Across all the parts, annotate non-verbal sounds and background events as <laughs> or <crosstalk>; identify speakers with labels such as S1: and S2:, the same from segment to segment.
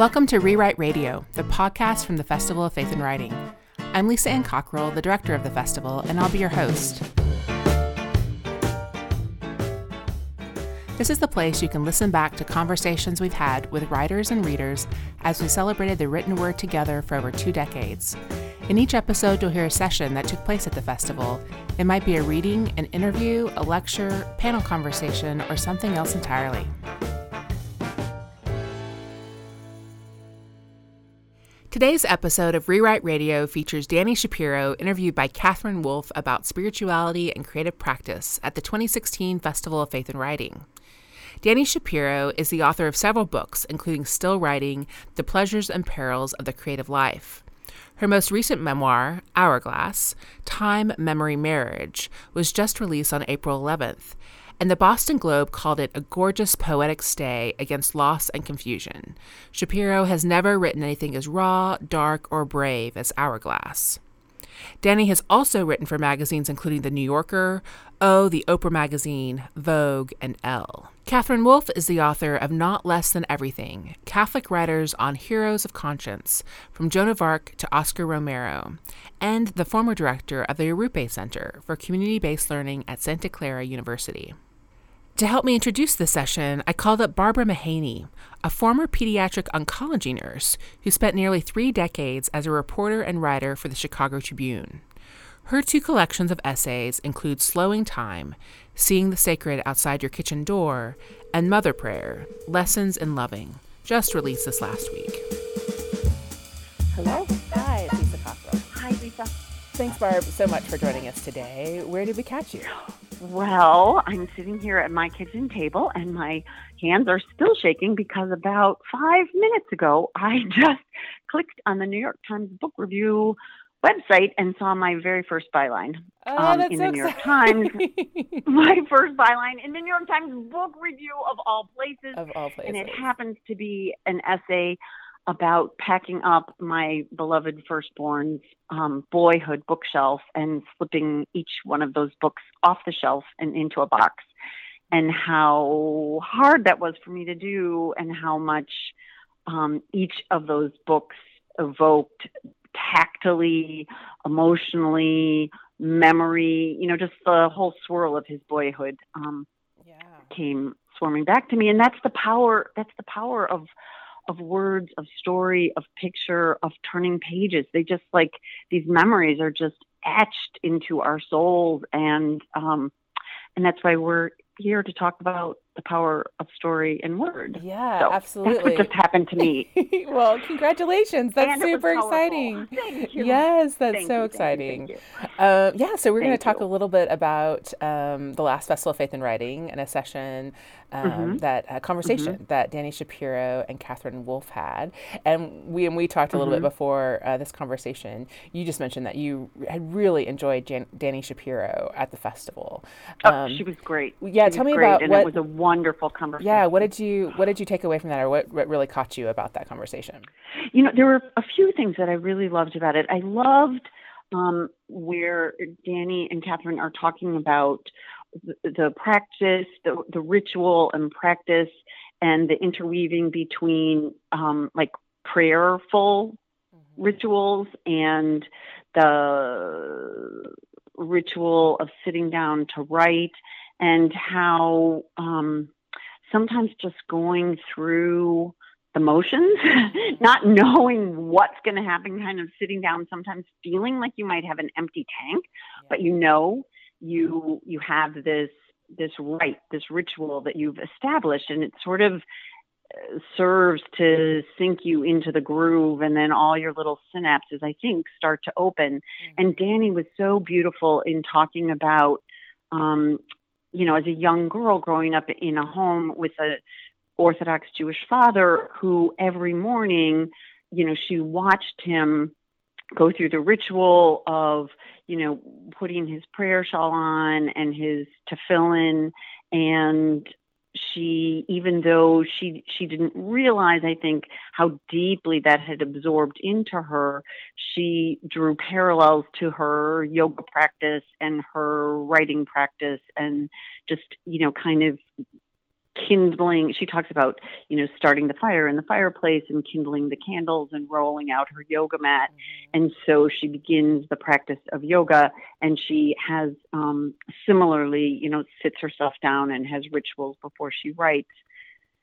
S1: Welcome to Rewrite Radio, the podcast from the Festival of Faith and Writing. I'm Lisa Ann Cockrell, the director of the festival, and I'll be your host. This is the place you can listen back to conversations we've had with writers and readers as we celebrated the written word together for over two decades. In each episode, you'll hear a session that took place at the festival. It might be a reading, an interview, a lecture, panel conversation, or something else entirely. Today's episode of Rewrite Radio features Dani Shapiro interviewed by Catherine Wolff about spirituality and creative practice at the 2016 Festival of Faith and Writing. Dani Shapiro is the author of several books, including Still Writing The Pleasures and Perils of the Creative Life. Her most recent memoir, Hourglass Time, Memory, Marriage, was just released on April 11th, and the Boston Globe called it a gorgeous poetic stay against loss and confusion. Shapiro has never written anything as raw, dark, or brave as Hourglass. Dani has also written for magazines including The New Yorker, O, the Oprah Magazine, Vogue, and Elle. Catherine Wolff is the author of Not Less Than Everything Catholic Writers on Heroes of Conscience, from Joan of Arc to Oscar Romero, and the former director of the Arrupe Center for Community Based Learning at Santa Clara University. To help me introduce this session, I called up Barbara Mahany, a former pediatric oncology nurse who spent nearly three decades as a reporter and writer for the Chicago Tribune. Her two collections of essays include Slowing Time, Seeing the Sacred Outside Your Kitchen Door, and Mother Prayer, Lessons in Loving, just released this last week. Hello. Hi, it's Lisa Cockrell.
S2: Hi, Lisa.
S1: Thanks, Barb, so much for joining us today. Where did we catch you? <gasps>
S2: Well, I'm sitting here at my kitchen table and my hands are still shaking because about five minutes ago I <laughs> just clicked on the New York Times book review website and saw my very first byline
S1: oh,
S2: um,
S1: in
S2: so
S1: the
S2: New York Times. <laughs> my first byline in the New York Times book review of all places.
S1: Of all places.
S2: And it happens to be an essay about packing up my beloved firstborn's um, boyhood bookshelf and slipping each one of those books off the shelf and into a box, and how hard that was for me to do, and how much um, each of those books evoked tactily, emotionally, memory, you know, just the whole swirl of his boyhood um,
S1: yeah.
S2: came swarming back to me. And that's the power, that's the power of, of words, of story, of picture, of turning pages. They just like these memories are just etched into our souls. And, um, and that's why we're here to talk about the power of story and word.
S1: Yeah,
S2: so
S1: absolutely.
S2: That's what just happened to me. <laughs>
S1: well, congratulations. That's
S2: and
S1: super exciting. Yes, that's
S2: thank
S1: so
S2: you,
S1: exciting.
S2: Thank you,
S1: uh, yeah, so we're going to talk
S2: you.
S1: a little bit about um, the last Festival of Faith and Writing and a session um,
S2: Mhm.
S1: that a conversation that Dani Shapiro and Catherine Wolff had, and we and we talked a little bit
S2: Mhm.
S1: before uh, this conversation. You just mentioned that you had really enjoyed Jan- Dani Shapiro at the festival.
S2: Oh,
S1: Um,
S2: she was great.
S1: yeah,
S2: She
S1: tell me
S2: great,
S1: about what-
S2: it was a wonderful conversation.
S1: yeah, what did you what did you take away from that, or what, what really caught you about that conversation?
S2: You know, there were a few things that I really loved about it. I loved um, where Dani and Catherine are talking about the, the practice, the, the ritual and practice, and the interweaving between um, like prayerful rituals and the ritual of sitting down to write, and how um, sometimes just going through the motions, <laughs> not knowing what's going to happen, kind of sitting down, sometimes feeling like you might have an empty tank, but you know you you have this this rite, this ritual that you've established, and it sort of uh, serves to sink you into the groove, and then all your little synapses, I think, start to open. And Dani was so beautiful in talking about, um, you know, as a young girl growing up in a home with a Orthodox Jewish father who every morning, you know, she watched him go through the ritual of, you know, putting his prayer shawl on and his tefillin. And she, even though she she didn't realize, I think, how deeply that had absorbed into her, she drew parallels to her yoga practice and her writing practice, and just, you know, kind of kindling she talks about you know starting the fire in the fireplace and kindling the candles and rolling out her yoga mat. Mm-hmm. and so she begins the practice of yoga and she has um, similarly you know sits herself down and has rituals before she writes.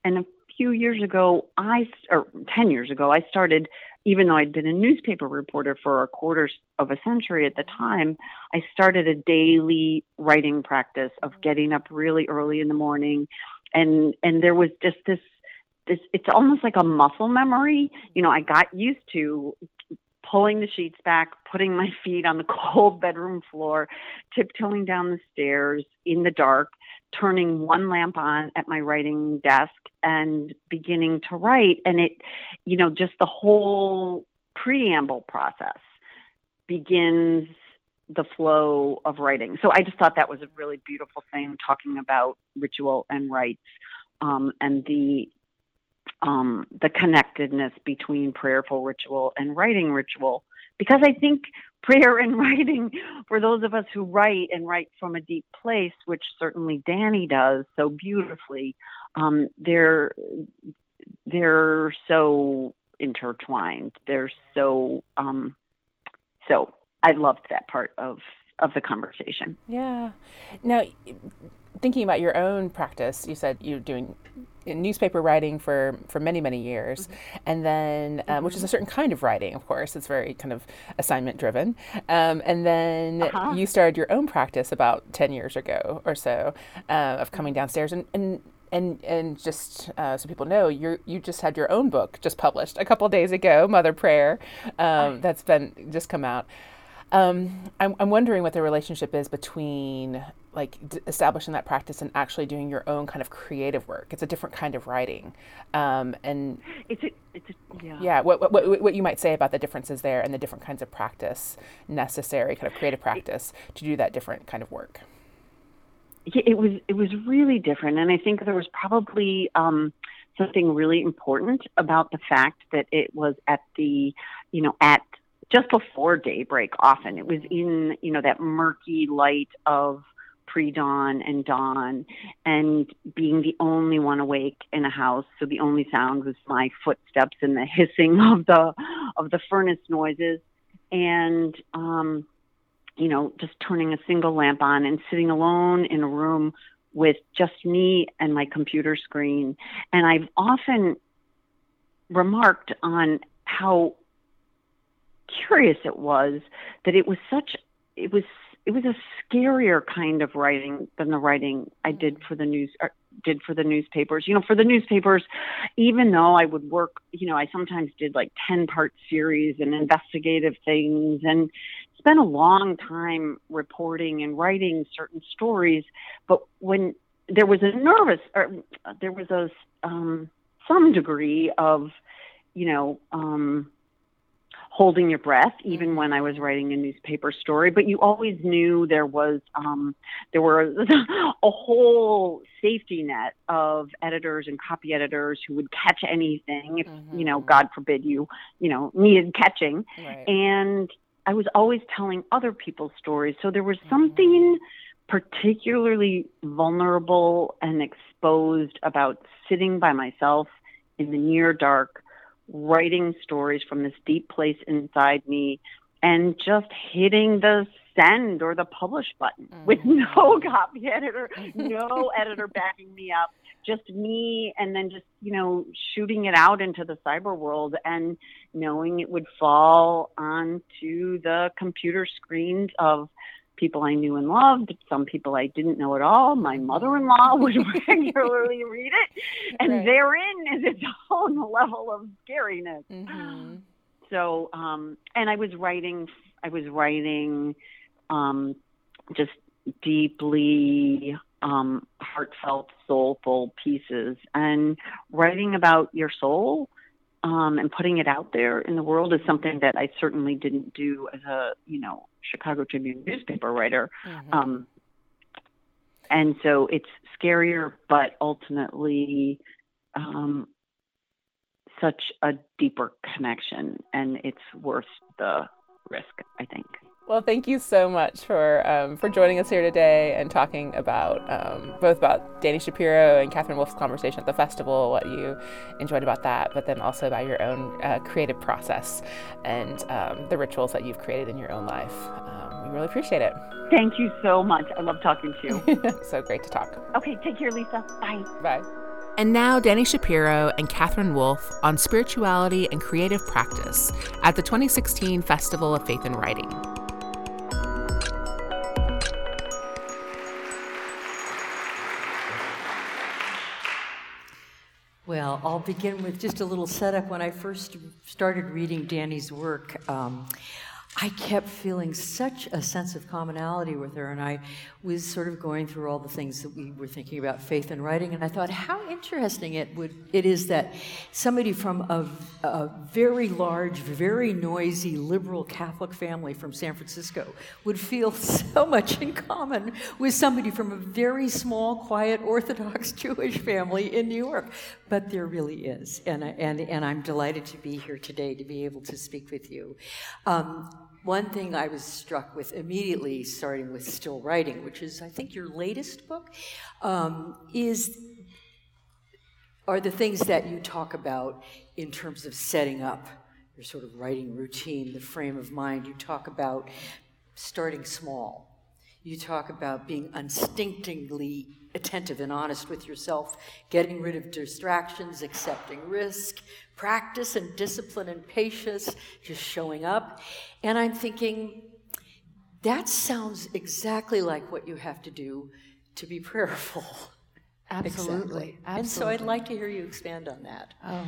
S2: And a few years ago i or 10 years ago i started even though I'd been a newspaper reporter for a quarter of a century at the time, I started a daily writing practice of getting up really early in the morning and and there was just this this it's almost like a muscle memory. You know i got used to pulling the sheets back putting my <laughs> feet on the cold <laughs> bedroom floor tiptoeing down the stairs in the dark turning one lamp on at my writing desk and beginning to write. And it you know just the whole preamble process begins the flow of writing. So I just thought that was a really beautiful thing talking about ritual and rites um, and the um, the connectedness between prayerful ritual and writing ritual. Because I think <laughs> prayer and writing, for those of us who write and write from a deep place, which certainly Dani does so beautifully, um, they're they're so intertwined. They're so um, so I loved that part of of the conversation.
S1: Yeah. Now, thinking about your own practice, you said you're doing newspaper writing for for many many years, mm-hmm. and then um, which is a certain kind of writing, of course. It's very kind of assignment driven, um, and then uh-huh. you started your own practice about ten years ago or so uh, of coming downstairs and. and and and just uh, so people know, you you just had your own book just published a couple days ago, Mother Prayer, um, that's been just come out. Um, I'm, I'm wondering what the relationship is between like d- establishing that practice and actually doing your own kind of creative work. It's a different kind of writing, um, and
S2: it's a, it's a, yeah.
S1: yeah what, what, what you might say about the differences there and the different kinds of practice necessary, kind of creative practice to do that different kind of work.
S2: Yeah, it was it was really different, and I think there was probably um, something really important about the fact that it was at the you know at just before daybreak often. It was in, you know, that murky light of pre-dawn and dawn and being the only one awake in a house so the only sound was my footsteps and the hissing <laughs> of the of the furnace noises and um you know just turning a single lamp on and sitting alone in a room with just me and my computer screen and i've often remarked on how curious it was that it was such it was it was a scarier kind of writing than the writing I did for the news uh, did for the newspapers. You know, for the newspapers, even though I would work, you know, I sometimes did like 10 part series and investigative things and spent a long time reporting and writing certain stories. But when there was a nervous, or there was a um, some degree of, you know, um, holding your breath even when I was writing a newspaper story, but you always knew there was um, there were <laughs> a whole safety net of editors and copy editors who would catch anything if mm-hmm. you know mm-hmm. God forbid you you know needed catching, right. and I was always telling other people's stories, so there was mm-hmm. something particularly vulnerable and exposed about sitting by myself in the near dark writing stories from this deep place inside me and just hitting the send or the publish button mm-hmm. with <laughs> no copy editor, <laughs> no editor backing me up, just me, and then just, you know, shooting it out into the cyber world and knowing it would fall onto the computer screens of people I knew and loved, some people I didn't know at all. My mother in law <laughs> would regularly read it, and right. therein is its <laughs> own level of scariness. Mm-hmm. <gasps> So, um, and I was writing, I was writing um, just deeply um, heartfelt, soulful pieces, and writing about your soul um, and putting it out there in the world is something that I certainly didn't do as a you know Chicago Tribune newspaper writer. Mm-hmm. Um, and so it's scarier, but ultimately um, such a deeper connection, and it's worth the risk, I think.
S1: Well, thank you so much for um, for joining us here today and talking about um, both about Dani Shapiro and Catherine Wolff's conversation at the festival, what you enjoyed about that, but then also about your own uh, creative process and um, the rituals that you've created in your own life. Um, we really appreciate it.
S2: Thank you so much. I love talking to you. <laughs>
S1: so great to talk.
S2: Okay, take care, Lisa. Bye.
S1: Bye. And now, Dani Shapiro and Catherine Wolff on spirituality and creative practice at the 2016 Festival of Faith and Writing.
S3: Well, I'll begin with just a little setup. When I first started reading Dani's work, um, I kept feeling such a sense of commonality with her, and I was sort of going through all the things that we were thinking about faith and writing, and I thought how interesting it would it is that somebody from a, a very large, very noisy liberal Catholic family from San Francisco would feel <laughs> so much in common with somebody from a very small, quiet Orthodox <laughs> Jewish family in New York. But there really is, and and and I'm delighted to be here today to be able to speak with you. Um, one thing I was struck with immediately, starting with Still Writing, which is, I think, your latest book, um, is are the things that you talk about in terms of setting up your sort of writing routine, the frame of mind. You talk about starting small. You talk about being instinctively attentive and honest with yourself, getting rid of distractions, accepting risk, practice and discipline and patience, just showing up. And I'm thinking, that sounds exactly like what you have to do to be <laughs> prayerful.
S4: Absolutely.
S3: Exactly. Absolutely. And so I'd like to hear you expand on that.
S4: Oh,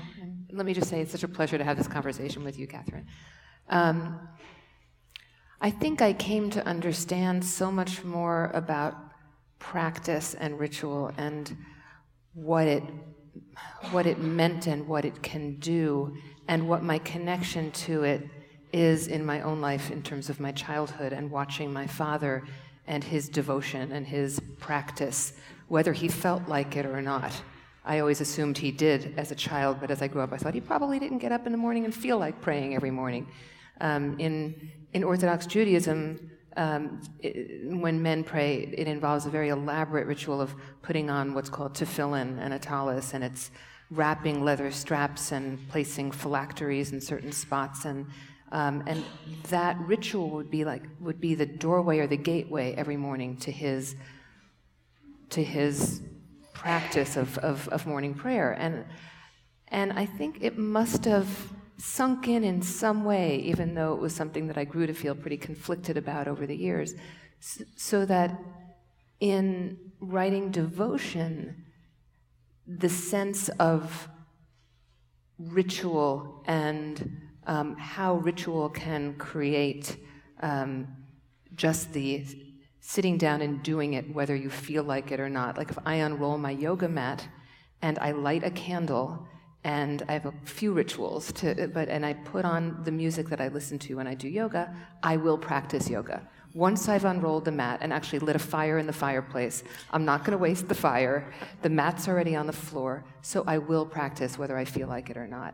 S4: let me just say it's such a pleasure to have this conversation with you, Catherine. Um, I think I came to understand so much more about practice and ritual and what it what it meant and what it can do, and what my connection to it is in my own life in terms of my childhood and watching my father and his devotion and his practice, whether he felt like it or not. I always assumed he did as a child, but as I grew up, I thought he probably didn't get up in the morning and feel like praying every morning. Um, in, in Orthodox Judaism, um, it, when men pray, it involves a very elaborate ritual of putting on what's called tefillin and a tallis, and it's wrapping leather straps and placing phylacteries in certain spots, and um, and that ritual would be like would be the doorway or the gateway every morning to his to his practice of, of, of morning prayer, and and I think it must have sunk in in some way, even though it was something that I grew to feel pretty conflicted about over the years, so that in writing devotion, the sense of ritual and um, how ritual can create um, just the sitting down and doing it, whether you feel like it or not. Like if I unroll my yoga mat and I light a candle and I have a few rituals to, but and I put on the music that I listen to when I do yoga. I will practice yoga. Once I've unrolled the mat and actually lit a fire in the fireplace, I'm not going to waste the fire. The mat's already on the floor, so I will practice whether I feel like it or not.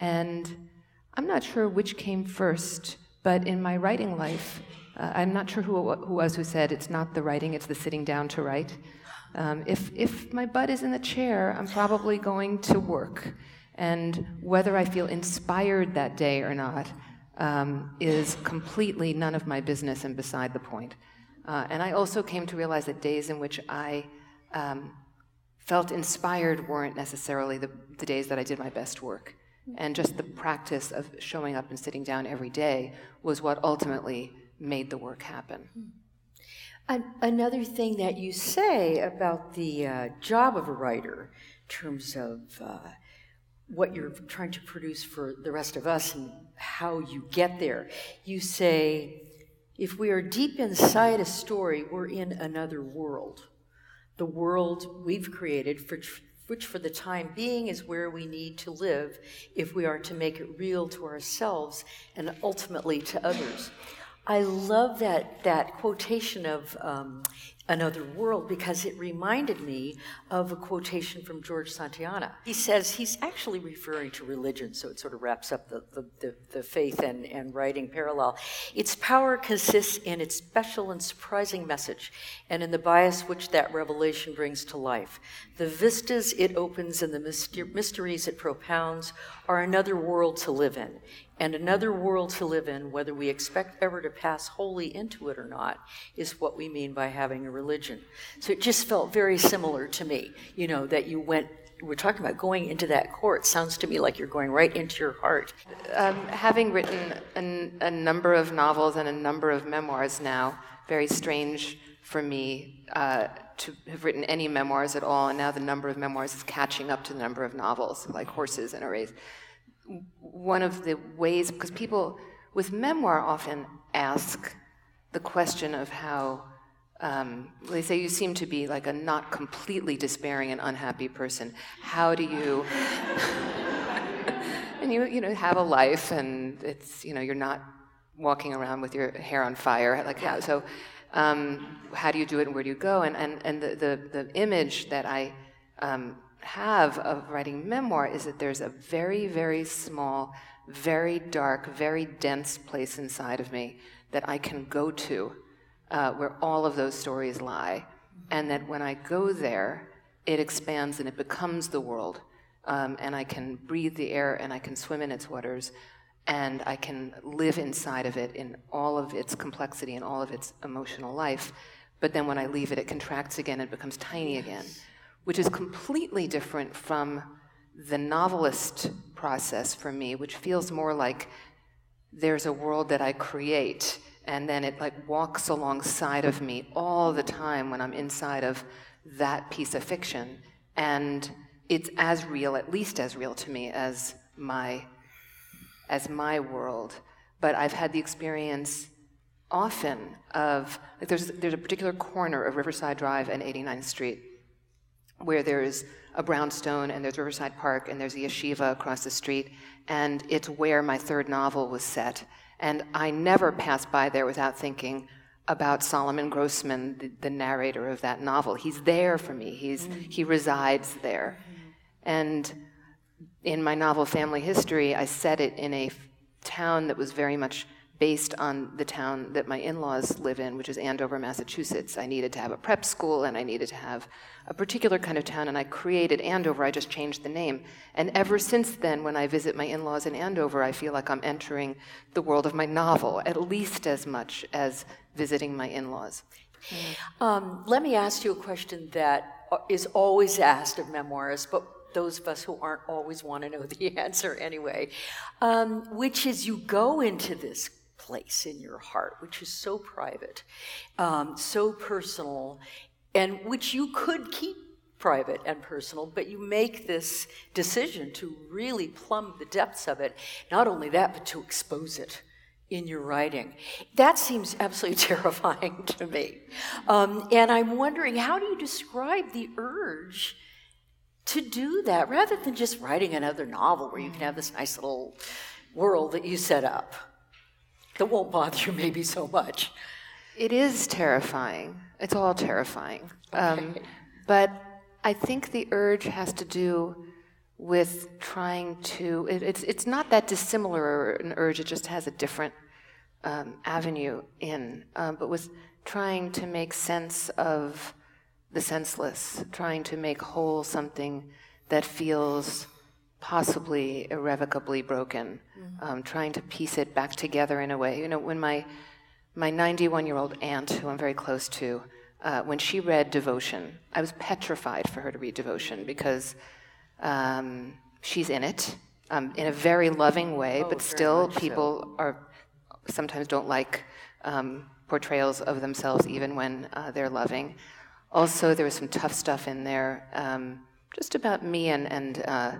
S4: And I'm not sure which came first, but in my writing life, uh, I'm not sure who, who was who said it's not the writing, it's the sitting down to write. Um, if, if my butt is in the chair, I'm probably going to work. And whether I feel inspired that day or not um, is completely none of my business and beside the point. Uh, and I also came to realize that days in which I um, felt inspired weren't necessarily the, the days that I did my best work. And just the practice of showing up and sitting down every day was what ultimately made the work happen.
S3: Another thing that you say about the uh, job of a writer, in terms of uh, what you're trying to produce for the rest of us and how you get there, you say, if we are deep inside a story, we're in another world. The world we've created, for, which for the time being is where we need to live if we are to make it real to ourselves and ultimately to others. I love that, that quotation of um, another world because it reminded me of a quotation from George Santayana. He says he's actually referring to religion, so it sort of wraps up the, the, the, the, faith and, and writing parallel. Its power consists in its special and surprising message and in the bias which that revelation brings to life. The vistas it opens and the mysteries it propounds are another world to live in, and another world to live in, whether we expect ever to pass wholly into it or not, is what we mean by having a religion. So it just felt very similar to me, you know, that you went we're talking about going into that court sounds to me like you're going right into your heart.
S4: Um, having written a, a, number of novels and a number of memoirs now, very strange for me uh, to have written any memoirs at all, and now the number of memoirs is catching up to the number of novels, like horses in a race one of the ways, because people with memoir often ask the question of how, um, they say you seem to be like a not completely despairing and unhappy person. How do you, <laughs> and you, you know, have a life and it's, you know, you're not walking around with your hair on fire. Like how, so um, how do you do it and where do you go? And, and, and the, the, the image that I um, have of writing memoir is that there's a very, very small, very dark, very dense place inside of me that I can go to uh, where all of those stories lie. And that when I go there, it expands and it becomes the world. Um, and I can breathe the air and I can swim in its waters and I can live inside of it in all of its complexity and all of its emotional life. But then when I leave it, it contracts again and becomes tiny again which is completely different from the novelist process for me, which feels more like there's a world that I create and then it like walks alongside of me all the time when I'm inside of that piece of fiction. And it's as real, at least as real to me as my as my world. But I've had the experience often of like there's there's a particular corner of Riverside Drive and 89th Street where there's a brownstone and there's Riverside Park and there's a yeshiva across the street, and it's where my third novel was set. And I never passed by there without thinking about Solomon Grossman, the, the narrator of that novel. He's there for me. He's he resides there. And in my novel Family History, I set it in a town that was very much based on the town that my in laws live in, which is Andover, Massachusetts. I needed to have a prep school and I needed to have a particular kind of town, and I created Andover. I just changed the name. And ever since then, when I visit my in laws in Andover, I feel like I'm entering the world of my novel, at least as much as visiting my in laws.
S3: Um, let me ask you a question that is always asked of memoirists, but those of us who aren't always want to know the <laughs> answer anyway, um, which is you go into this place in your heart, which is so private, um, so personal, and which you could keep private and personal, but you make this decision to really plumb the depths of it. Not only that, but to expose it in your writing. That seems absolutely <laughs> terrifying to me. Um, and I'm wondering, how do you describe the urge to do that rather than just writing another novel where you can have this nice little world that you set up that won't bother you maybe so much?
S4: It is terrifying. It's all terrifying. Um, okay. Um, but I think the urge has to do with trying to, it, it's, it's not that dissimilar an urge, it just has a different um, avenue in, um, but with trying to make sense of the senseless, trying to make whole something that feels possibly irrevocably broken, mm-hmm. um, trying to piece it back together in a way. You know, when my my 91 year old aunt, who I'm very close to, uh, when she read Devotion, I was petrified for her to read Devotion because um, she's in it um, in a very loving way, oh, but still people so. are sometimes don't like um, portrayals of themselves even when uh, they're loving. Also, there was some tough stuff in there, um, just about me and and uh,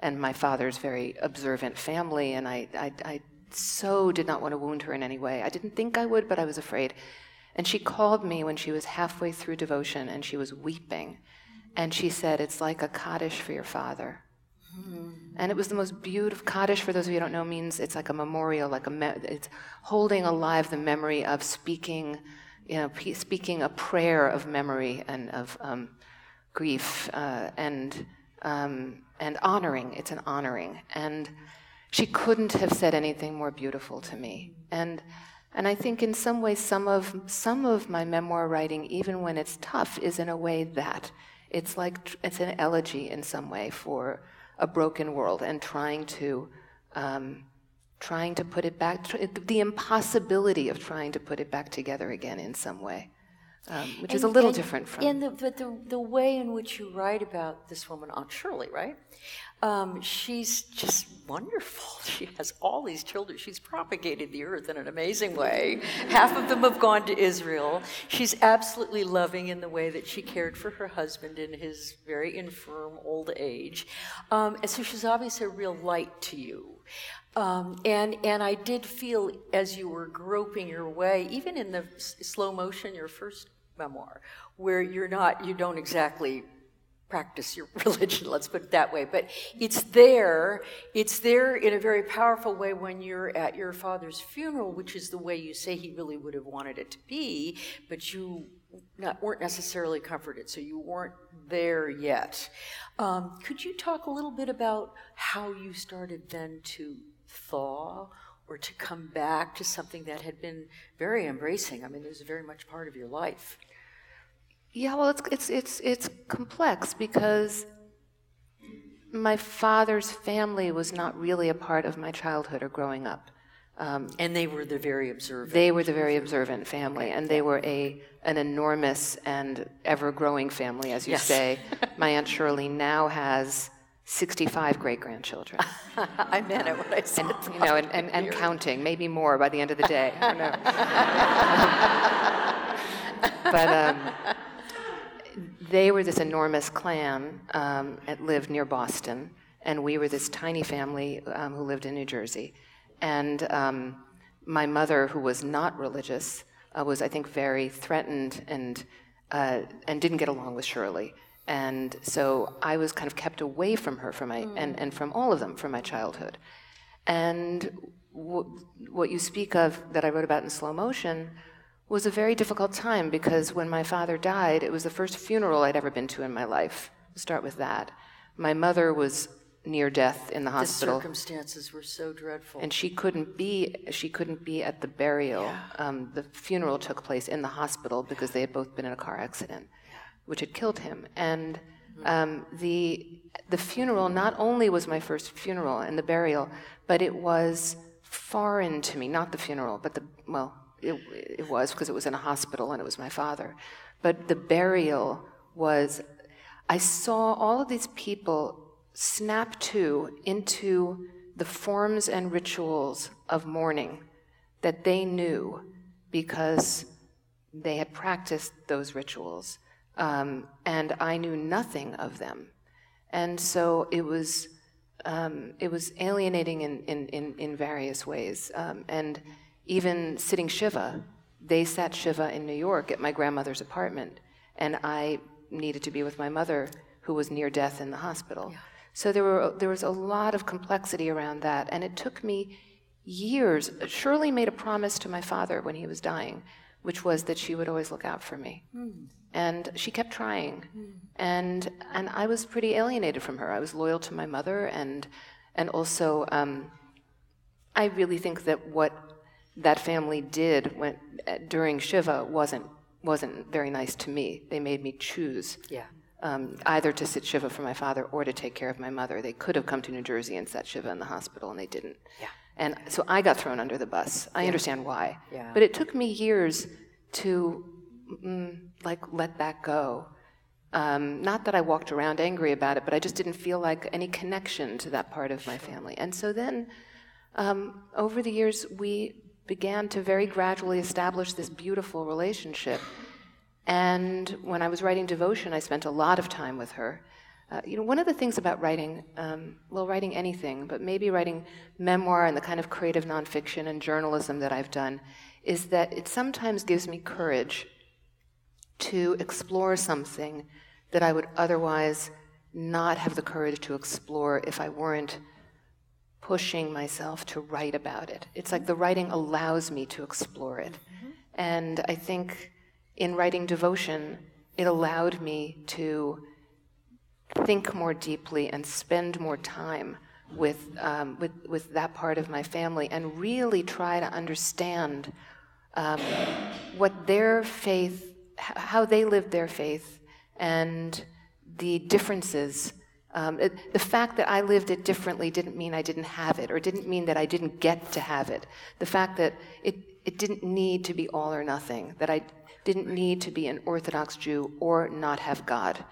S4: and my father's very observant family, and I, I, I so did not want to wound her in any way. I didn't think I would, but I was afraid. And she called me when she was halfway through devotion and she was weeping. And she said, It's like a Kaddish for your father. Mm-hmm. And it was the most beautiful Kaddish, for those of you who don't know, means it's like a memorial, like a me- it's holding alive the memory of speaking you know, speaking a prayer of memory and of um, grief uh, and um, and honoring. It's an honoring, and she couldn't have said anything more beautiful to me. And and I think in some ways, some of some of my memoir writing, even when it's tough, is in a way that it's like it's an elegy in some way for a broken world and trying to. Um, trying to put it back, the impossibility of trying to put it back together again in some way, um, which and, is a little
S3: and,
S4: different from.
S3: And the, but the, the way in which you write about this woman, Aunt Shirley, right? Um, she's just wonderful. <laughs> She has all these children. She's propagated the earth in an amazing way. Half of them have gone to Israel. She's absolutely loving in the way that she cared for her husband in his very infirm old age. Um, and so she's obviously a real light to you. Um, and and I did feel as you were groping your way, even in the s- slow motion, your first memoir, where you're not, you don't exactly practice your <laughs> religion, let's put it that way, but it's there. It's there in a very powerful way when you're at your father's funeral, which is the way you say he really would have wanted it to be, but you not, weren't necessarily comforted, so you weren't there yet. Um, could you talk a little bit about how you started then to thaw or to come back to something that had been very embracing. I mean, it was very much part of your life.
S4: Yeah, well, it's it's it's it's complex because my father's family was not really a part of my childhood or growing up.
S3: Um, and they were the very observant.
S4: They were the very observant family, and they were a an enormous and ever growing family, as you yes. say. <laughs> My aunt Shirley now has 65 great grandchildren. <laughs>
S3: I meant it when I said
S4: and, You know, and, and, and, counting, maybe more by the end of the day. I don't know. <laughs> <laughs> but um, they were this enormous clan um, that lived near Boston, and we were this tiny family um, who lived in New Jersey. And um, my mother, who was not religious, uh, was, I think, very threatened and, uh, and didn't get along with Shirley. And so I was kind of kept away from her from my, mm. and, and from all of them from my childhood. And w- what you speak of that I wrote about in slow motion was a very difficult time because when my father died, it was the first funeral I'd ever been to in my life. We'll start with that. My mother was near death in the hospital.
S3: The circumstances were so dreadful,
S4: and she couldn't be she couldn't be at the burial. Yeah. Um, the funeral took place in the hospital because they had both been in a car accident which had killed him. And um, the, the funeral not only was my first funeral and the burial, but it was foreign to me, not the funeral, but the, well, it, it was because it was in a hospital and it was my father. But the burial was, I saw all of these people snap to into the forms and rituals of mourning that they knew because they had practiced those rituals um, and I knew nothing of them. And so it was, um, it was alienating in, in, in, in various ways. Um, and even sitting Shiva, they sat Shiva in New York at my grandmother's apartment, and I needed to be with my mother, who was near death in the hospital. Yeah. So there, were, there was a lot of complexity around that, and it took me years. Shirley made a promise to my father when he was dying, which was that she would always look out for me. Mm and she kept trying. Mm. and and i was pretty alienated from her. I was loyal to my mother and and also um, i really think that what that family did when, during shiva wasn't wasn't very nice to me. They made me choose
S3: yeah.
S4: um, either to sit shiva for my father or to take care of my mother. They could have come to new jersey and sat shiva in the hospital and they didn't.
S3: Yeah
S4: and so i got thrown under the bus i
S3: yeah.
S4: understand why
S3: yeah.
S4: but it took me years to mm, like let that go. Um, not that I walked around angry about it, but I just didn't feel like any connection to that part of my family. And so then, um, over the years, we began to very gradually establish this beautiful relationship. And when I was writing devotion, I spent a lot of time with her. Uh, you know, one of the things about writing, um, well, writing anything, but maybe writing memoir and the kind of creative nonfiction and journalism that I've done, is that it sometimes gives me courage to explore something that I would otherwise not have the courage to explore if I weren't pushing myself to write about it. It's like the writing allows me to explore it. Mm-hmm. And I think in writing devotion, it allowed me to think more deeply and spend more time with, um, with, with that part of my family and really try to understand um, what their faith, how they lived their faith, and the differences. Um, it, the fact that I lived it differently didn't mean I didn't have it, or didn't mean that I didn't get to have it. The fact that it, it didn't need to be all or nothing, that I didn't need to be an Orthodox Jew or not have God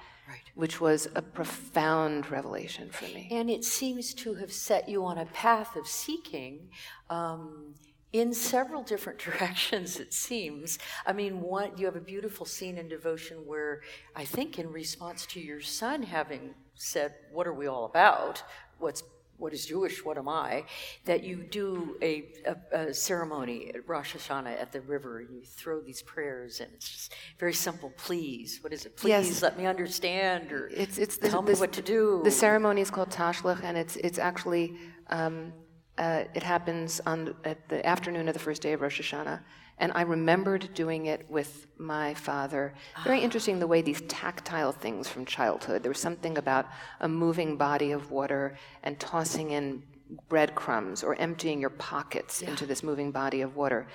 S4: which was a profound revelation for me.
S3: And it seems to have set you on a path of seeking. Um, in several different <laughs> directions, it seems. I mean, one, you have a beautiful scene in devotion where I think, in response to your son having said, What are we all about? What's what is Jewish, what am I, that you do a, a, a, ceremony at Rosh Hashanah at the river. and You throw these prayers, and it's just very simple. Please, what is it? Please
S4: yes.
S3: let me understand, or
S4: it's, it's
S3: the, tell me what to do.
S4: The ceremony is called Tashlich, and it's it's actually um, uh, it happens on at the afternoon of the first day of Rosh Hashanah. And I remembered doing it with my father. Very ah. interesting the way these tactile things from childhood. There was something about a moving body of water and tossing in breadcrumbs or emptying your pockets yeah. into this moving body of water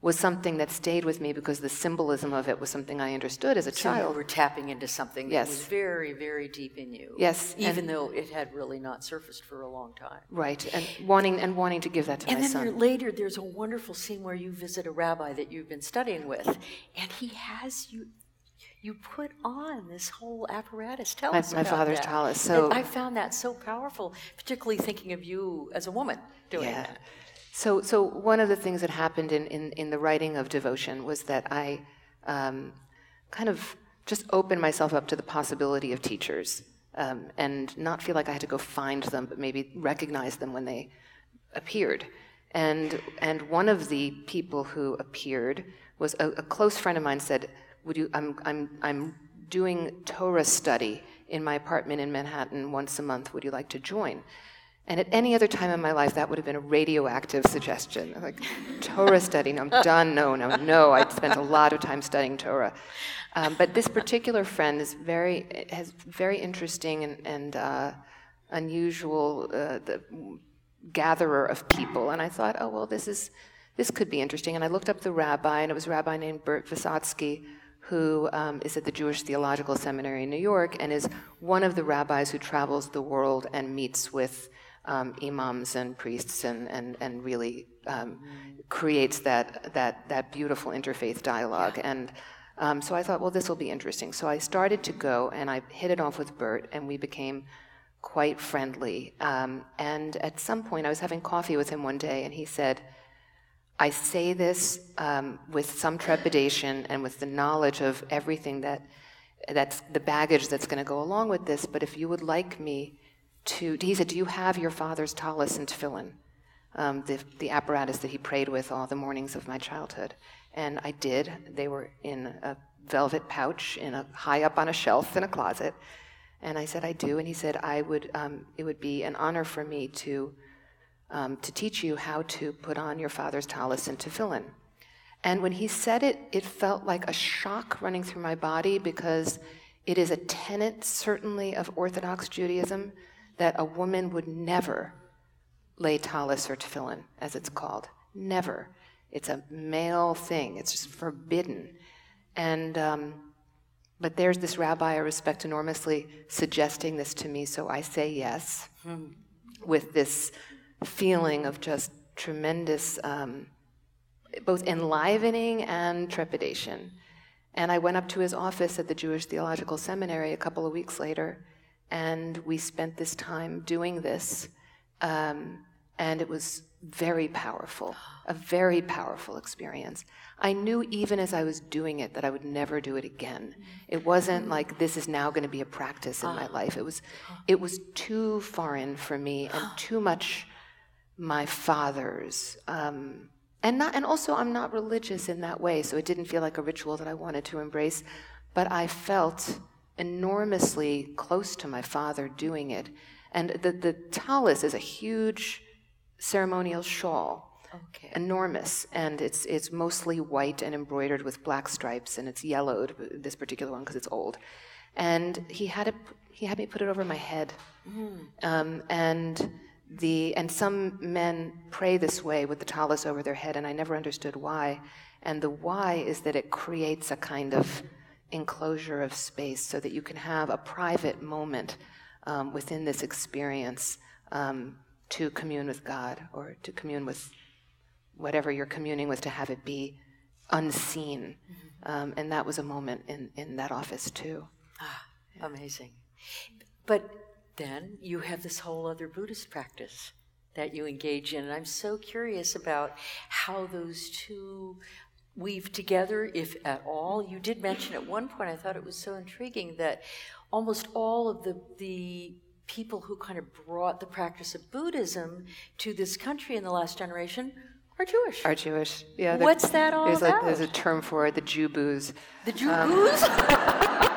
S4: was something that stayed with me because the symbolism of it was something I understood as a
S3: so
S4: child.
S3: You were tapping into something
S4: yes.
S3: that was very, very deep in you.
S4: Yes,
S3: even though it had really not surfaced for a long time.
S4: Right, and wanting and wanting to give that to
S3: and
S4: my son.
S3: And then later, there's a wonderful scene where you visit a rabbi that you've been studying with, and he has you. You put on this whole apparatus. Tell
S4: my,
S3: us
S4: my father's
S3: that.
S4: tallis. So
S3: I found that so powerful, particularly thinking of you as a woman doing
S4: yeah.
S3: that.
S4: So, so one of the things that happened in, in, in the writing of devotion was that I um, kind of just opened myself up to the possibility of teachers um, and not feel like I had to go find them, but maybe recognize them when they appeared. And, and one of the people who appeared was a, a close friend of mine said, Would you, I'm, I'm, I'm doing Torah study in my apartment in Manhattan once a month. Would you like to join? And at any other time in my life, that would have been a radioactive suggestion. Like, Torah study, no, I'm done, no, no, no. I'd spent a lot of time studying Torah. Um, but this particular friend is very, has very interesting and, and uh, unusual uh, the gatherer of people. And I thought, oh, well, this is, this could be interesting. And I looked up the rabbi, and it was a rabbi named Bert Visotzky, who um, is at the Jewish Theological Seminary in New York and is one of the rabbis who travels the world and meets with um, imams and priests and, and, and really um, creates that, that, that beautiful interfaith dialogue. And um, so I thought, well, this will be interesting. So I started to go and I hit it off with Bert and we became quite friendly. Um, and at some point, I was having coffee with him one day and he said, I say this um, with some trepidation and with the knowledge of everything that that's the baggage that's going to go along with this, but if you would like me to, he said, Do you have your father's tallis and tefillin? Um, the, the apparatus that he prayed with all the mornings of my childhood. And I did. They were in a velvet pouch, in a, high up on a shelf in a closet. And I said, I do. And he said, I would, um, it would be an honor for me to, um, to teach you how to put on your father's tallis and tefillin. And when he said it, it felt like a shock running through my body because it is a tenet, certainly, of Orthodox Judaism that a woman would never lay tallis or tefillin, as it's called. Never. It's a male thing. It's just forbidden. And um, but there's this rabbi I respect enormously suggesting this to me, so I say yes, with this feeling of just tremendous, um, both enlivening and trepidation. And I went up to his office at the Jewish Theological Seminary a couple of weeks later and we spent this time doing this. Um, and it was very powerful, a very powerful experience. I knew even as I was doing it that I would never do it again. It wasn't like this is now going to be a practice in my life. It was, it was too foreign for me and too much my father's. Um, and not, and also I'm not religious in that way, so it didn't feel like a ritual that I wanted to embrace. But I felt enormously close to my father doing it. And the, the tallis is a huge ceremonial shawl. Okay. Enormous, and it's it's mostly white and embroidered with black stripes, and it's yellowed. This particular one because it's old, and he had it. He had me put it over my head, mm. um, and the and some men pray this way with the tallis over their head, and I never understood why. And the why is that it creates a kind of enclosure of space so that you can have a private moment um, within this experience um, to commune with God or to commune with whatever you're communing with, to have it be unseen. Mm-hmm. Um, and that was a moment in, in that office too.
S3: Ah, yeah. amazing. But then you have this whole other Buddhist practice that you engage in. And I'm so curious about how those two weave together, if at all. You did mention at one point, I thought it was so intriguing that almost all of the, the people who kind of brought the practice of Buddhism to this country in the last generation are Jewish.
S4: Are Jewish, yeah.
S3: What's that all
S4: there's
S3: about?
S4: A, there's a term for it, the JuBus.
S3: The Jew um? <laughs>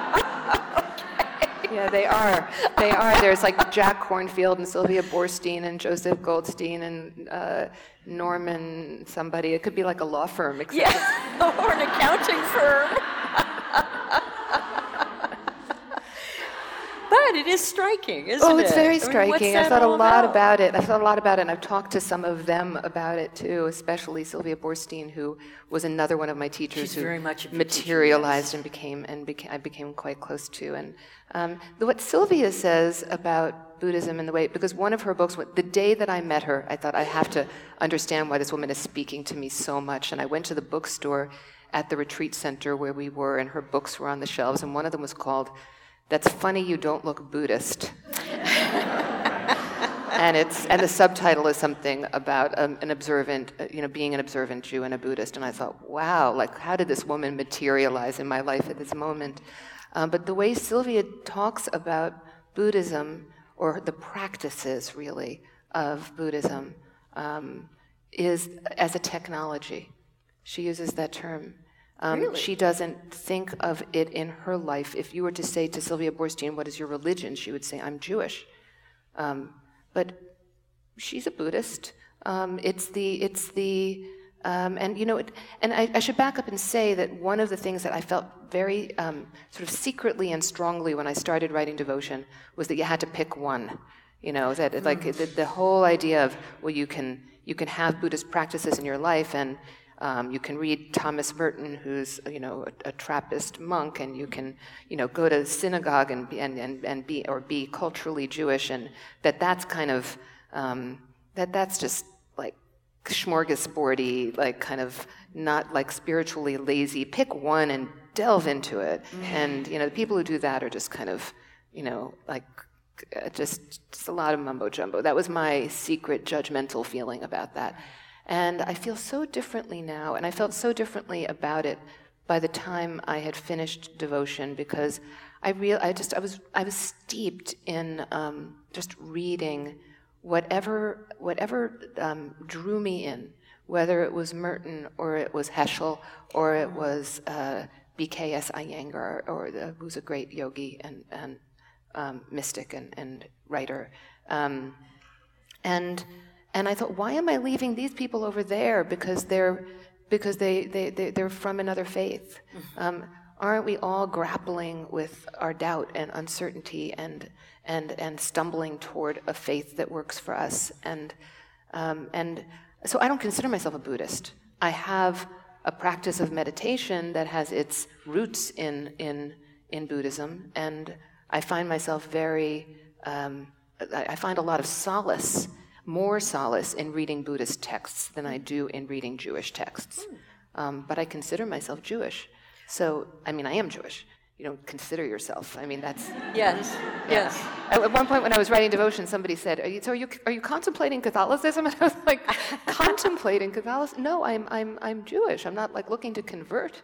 S4: yeah, they are. They are. There's like Jack Kornfield and Sylvia Boorstein and Joseph Goldstein and uh, Norman somebody. It could be like a law firm.
S3: Yeah, <laughs> or an accounting firm. but it is striking, isn't
S4: it? Oh, it's very
S3: I
S4: striking.
S3: Mean,
S4: I've thought a lot
S3: about?
S4: about it. I've thought a lot about it, and I've talked to some of them about it too, especially Sylvia Boorstein, who was another one of my teachers
S3: She's
S4: who
S3: very much
S4: materialized and became and beca- I became quite close to. And um, what Sylvia says about Buddhism and the way, because one of her books, the day that I met her, I thought I have to understand why this woman is speaking to me so much. And I went to the bookstore at the retreat center where we were, and her books were on the shelves, and one of them was called that's funny you don't look Buddhist. and it's and the subtitle is something about um, an observant, uh, you know, being an observant Jew and a Buddhist. And I thought, wow, like how did this woman materialize in my life at this moment? Um, but the way Sylvia talks about Buddhism or the practices really of Buddhism um, is as a technology. She uses that term. Um,
S3: really?
S4: She doesn't think of it in her life. If you were to say to Sylvia Boorstein, What is your religion? she would say, I'm Jewish. Um, but she's a Buddhist. Um, it's the, it's the, um, and you know, it, and I, I, should back up and say that one of the things that I felt very um, sort of secretly and strongly when I started writing devotion was that you had to pick one. You know, that mm. like the, the whole idea of well, you can you can have Buddhist practices in your life and um, you can read Thomas Merton, who's you know a, a, Trappist monk, and you can you know go to synagogue and be, and, and, and be or be culturally Jewish, and that that's kind of um, that that's just like smorgasbordy, like kind of not like spiritually lazy. Pick one and delve into it, mm-hmm. and you know the people who do that are just kind of you know like uh, just, just a lot of mumbo jumbo. That was my secret judgmental feeling about that. And I feel so differently now, and I felt so differently about it by the time I had finished devotion because I real I just I was I was steeped in um, just reading whatever whatever um, drew me in, whether it was Merton or it was Heschel or it was uh, BKS Iyengar or the, who's a great yogi and and um, mystic and, and writer, um, and and I thought, why am I leaving these people over there because they're because they, they, they, are from another faith? Mm-hmm. Um, aren't we all grappling with our doubt and uncertainty and, and, and stumbling toward a faith that works for us? And, um, and so I don't consider myself a Buddhist. I have a practice of meditation that has its roots in, in, in Buddhism, and I find myself very, um, I find a lot of solace more solace in reading Buddhist texts than I do in reading Jewish texts. Um, but I consider myself Jewish. So, I mean, I am Jewish. You don't consider yourself. I mean, that's.
S3: Yes, yeah. yes.
S4: At one point when I was writing devotion, somebody said, are you, So, are you, are you contemplating Catholicism? <laughs> And I was like, <laughs> Contemplating Catholicism? No, I'm, I'm, I'm Jewish. I'm not like looking to convert.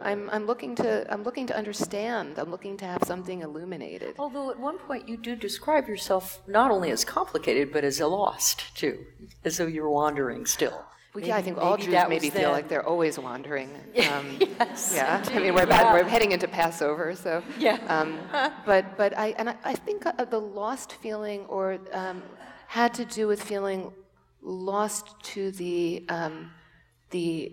S4: I'm, I'm, looking to, I'm looking to understand. I'm looking to have something illuminated.
S3: Although at one point you do describe yourself not only as complicated, but as a lost, too, as though you're wandering still.
S4: Well, maybe, yeah, I think all Jews maybe feel like they're always wandering. <laughs>
S3: Um, yes,
S4: yeah,
S3: indeed.
S4: I mean we're,
S3: yeah.
S4: we're heading into Passover, so
S3: yeah.
S4: Um, but but I and I, I think uh, the lost feeling or um, had to do with feeling lost to the um, the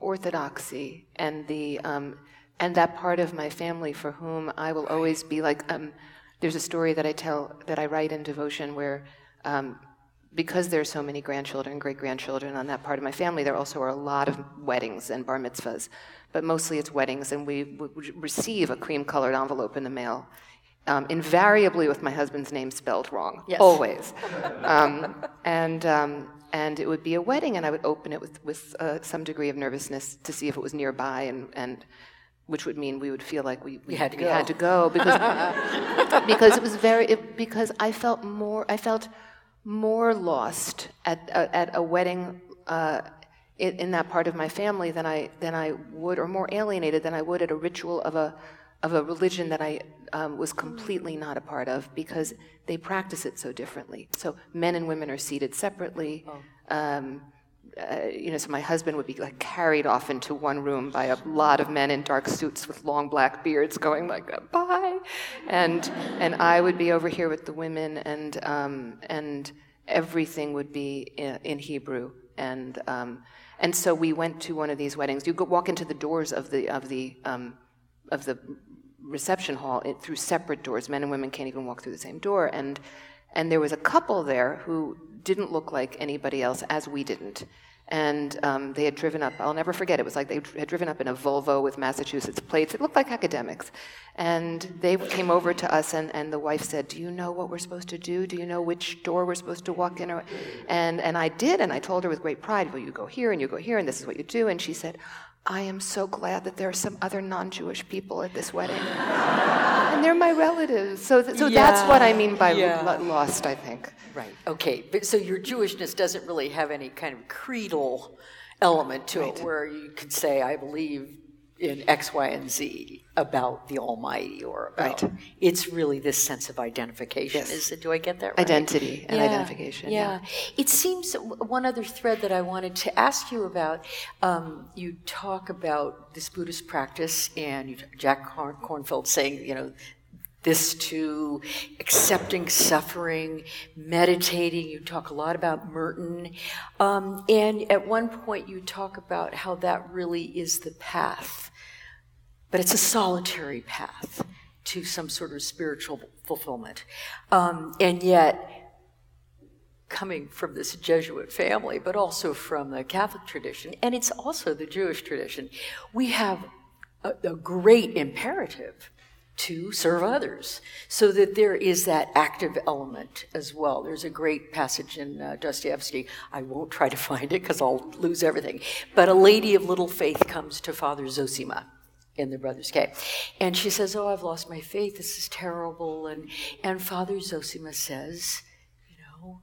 S4: orthodoxy and the um, and that part of my family for whom I will always be like. Um, there's a story that I tell that I write in devotion where. Um, because there's so many grandchildren, great grandchildren on that part of my family, there also are a lot of weddings and bar mitzvahs, but mostly it's weddings, and we would receive a cream colored envelope in the mail um, invariably with my husband's name spelled wrong, yes. always. Um, and, um, and it would be a wedding, and I would open it with, with uh, some degree of nervousness to see if it was nearby, and, and which would mean we would feel like we, we,
S3: had, to
S4: we
S3: go.
S4: had to go because, <laughs> because it was very, it, because I felt more, I felt more lost at, at a wedding uh, in, in that part of my family than I, than I would, or more alienated than I would at a ritual of a, of a religion that I um, was completely not a part of because they practice it so differently. So men and women are seated separately. Oh. Um, uh, you know, so my husband would be like carried off into one room by a lot of men in dark suits with long black beards, going like "bye," and and I would be over here with the women, and um, and everything would be in, in Hebrew, and um, and so we went to one of these weddings. You go walk into the doors of the of the um, of the reception hall it, through separate doors. Men and women can't even walk through the same door. And, and there was a couple there who didn't look like anybody else, as we didn't. And um, they had driven up, I'll never forget, it was like they had driven up in a Volvo with Massachusetts plates. It looked like academics. And they came over to us, and, and the wife said, Do you know what we're supposed to do? Do you know which door we're supposed to walk in? And, and I did, and I told her with great pride, Well, you go here, and you go here, and this is what you do. And she said, I am so glad that there are some other non Jewish people at this wedding. <laughs> and they're my relatives. So, th- so yeah, that's what I mean by yeah. lost, I think.
S3: Right. Okay. But so your Jewishness doesn't really have any kind of creedal element to right. it where you could say, I believe in X, Y, and Z about the Almighty or about right. it's really this sense of identification. Yes. Is it, do I get that right?
S4: Identity and
S3: yeah.
S4: identification.
S3: Yeah. yeah. It seems one other thread that I wanted to ask you about. Um, you talk about this Buddhist practice, and you, Jack Kornfield saying, you know, this to accepting suffering, meditating. You talk a lot about Merton. Um, and at one point, you talk about how that really is the path but it's a solitary path to some sort of spiritual fulfillment. Um, and yet, coming from this Jesuit family, but also from the Catholic tradition, and it's also the Jewish tradition, we have a, a great imperative to serve others, so that there is that active element as well. There's a great passage in uh, Dostoevsky. I won't try to <laughs> find it because I'll lose everything. But a lady of little faith comes to Father Zosima in the Brothers cave. And she says, Oh, I've lost my faith. This is terrible. And, and Father Zosima says, You know,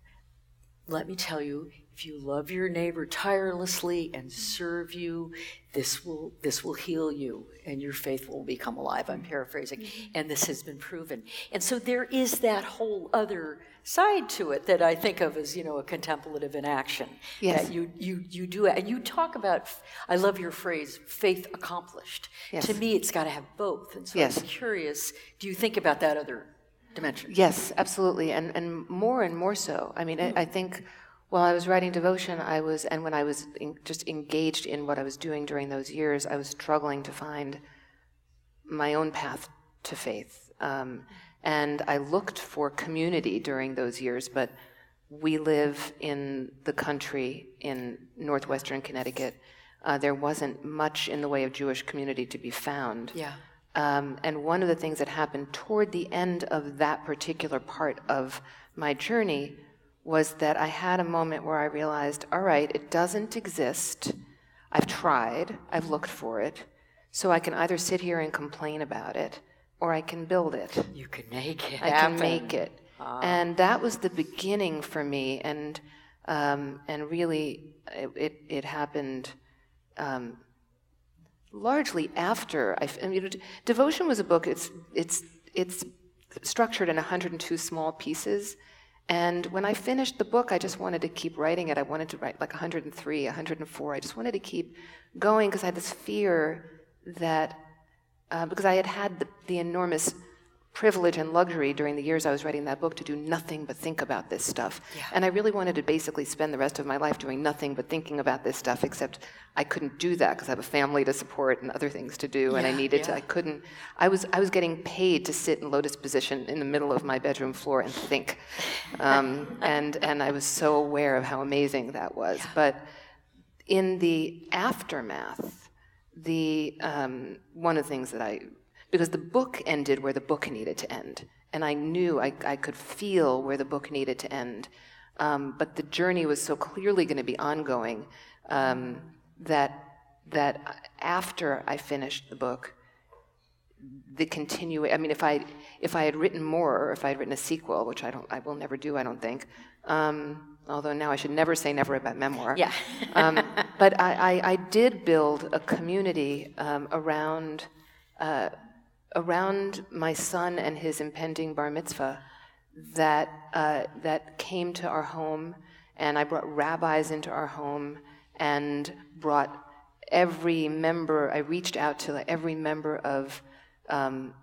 S3: let me tell you, if you love your neighbor tirelessly and serve you, this will this will heal you and your faith will become alive. I'm paraphrasing. Mm-hmm. And this has been proven. And so there is that whole other side to it that I think of as, you know, a contemplative inaction.
S4: Yes.
S3: That you you you do it. And you talk about I love your phrase, faith accomplished. Yes. To me it's gotta have both. And so yes. I'm curious, do you think about that other dimension?
S4: Yes, absolutely. And and more and more so. I mean, mm-hmm. I, I think while I was writing devotion, I was, and when I was in, just engaged in what I was doing during those years, I was struggling to find my own path to faith. Um, and I looked for community during those years, but we live in the country in northwestern Connecticut. Uh, there wasn't much in the way of Jewish community to be found.
S3: Yeah.
S4: Um, and one of the things that happened toward the end of that particular part of my journey was that I had a moment where I realized, all right, it doesn't exist. I've tried, I've looked for it. So I can either sit here and complain about it, or I can build it.
S3: You can make it.
S4: I
S3: happen.
S4: can make it. Ah. And that was the beginning for me, and um, and really, it it, it happened um, largely after I. I mean, Devotion was a book. It's it's it's structured in 102 small pieces and when I finished the book, I just wanted to keep writing it. I wanted to write like 103, 104. I just wanted to keep going because I had this fear that, uh, because I had had the, the enormous privilege and luxury during the years I was writing that book to do nothing but think about this stuff. Yeah. And I really wanted to basically spend the rest of my life doing nothing but thinking about this stuff, except I couldn't do that because I have a family to support and other things to do, yeah, and I needed yeah. to. I couldn't. I was I was getting paid to sit in lotus position in the middle of my bedroom floor and think, um, <laughs> and and I was so aware of how amazing that was. But in the aftermath, the um, one of the things that I because the book ended where the book needed to end. And I knew I, I could feel where the book needed to end. Um, but the journey was so clearly going to be ongoing um, that, that after I finished the book, the continue I mean, if I, if I had written more, or if I had written a sequel, which I, don't, I will never do, I don't think, um, although now I should never say never about memoir.
S3: Yeah. <laughs>
S4: um, but I, I, I, did build a community um, around uh, around my son and his impending bar mitzvah that, uh, that came to our home, and I brought rabbis into our home and brought every member, I reached out to every member of, um,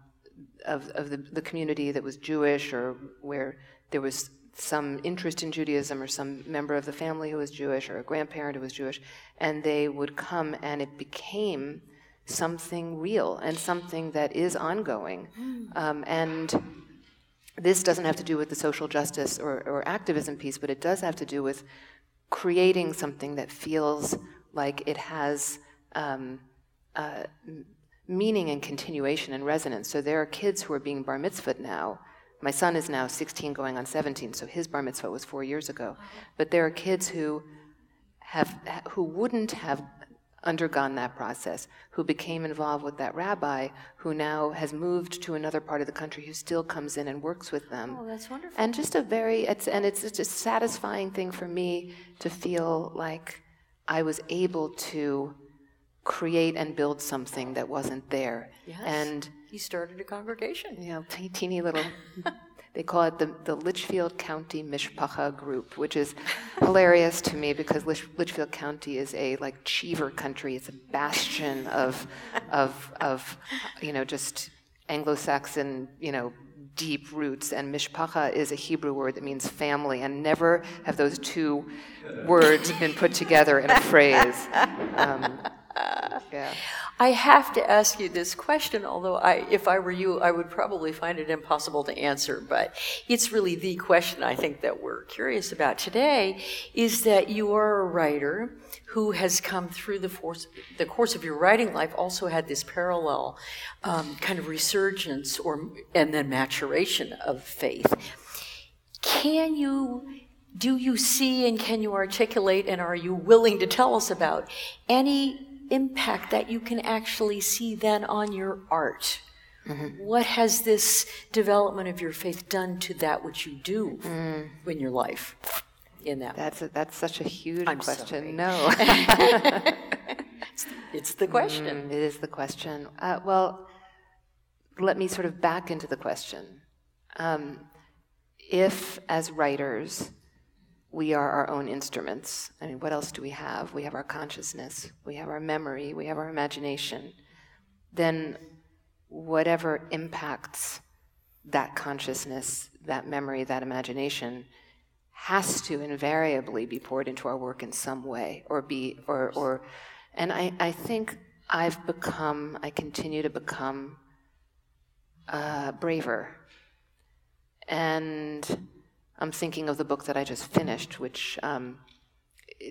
S4: of, of the, the community that was Jewish or where there was some interest in Judaism or some member of the family who was Jewish or a grandparent who was Jewish, and they would come and it became something real and something that is ongoing. Um, and this doesn't have to do with the social justice or, or activism piece, but it does have to do with creating something that feels like it has um, uh, meaning and continuation and resonance. So there are kids who are being bar mitzvahed now. My son is now 16 going on 17, so his bar mitzvah was four years ago. But there are kids who have who wouldn't have undergone that process, who became involved with that rabbi, who now has moved to another part of the country, who still comes in and works with them.
S3: Oh, that's wonderful.
S4: And just a very, it's, and it's just a satisfying thing for me to feel like I was able to create and build something that wasn't there.
S3: Yes.
S4: And
S3: you started a congregation.
S4: You know, teeny little <laughs> They call it the, the Litchfield County Mishpacha Group, which is hilarious to me because Litch, Litchfield County is a like Cheever country. It's a bastion of, of, of, you know, just Anglo-Saxon, you know, deep roots. And Mishpacha is a Hebrew word that means family, and never have those two words been put together in a phrase. Um,
S3: I have to ask you this question, although I, if I were you, I would probably find it impossible to answer, but it's really the question I think that we're curious about today is that you are a writer who has come through the, force, the course of your writing life, also had this parallel um, kind of resurgence or, and then maturation of faith. Can you do you see and can you articulate and are you willing to tell us about any impact that you can actually see then on your art. Mm-hmm. What has this development of your faith done to that which you do mm. in your life? In that,
S4: that's a, that's such a huge
S3: I'm
S4: question.
S3: Sorry.
S4: No,
S3: it's, <laughs> it's, the question.
S4: Mm, it is the question. Uh, well, let me sort of back into the question. Um, if, as writers, we are our own instruments. I mean, what else do we have? We have our consciousness, we have our memory, we have our imagination. Then, whatever impacts that consciousness, that memory, that imagination, has to invariably be poured into our work in some way, or be, or, or, and I, I think I've become, I continue to become uh, braver. And I'm thinking of the book that I just finished, which um,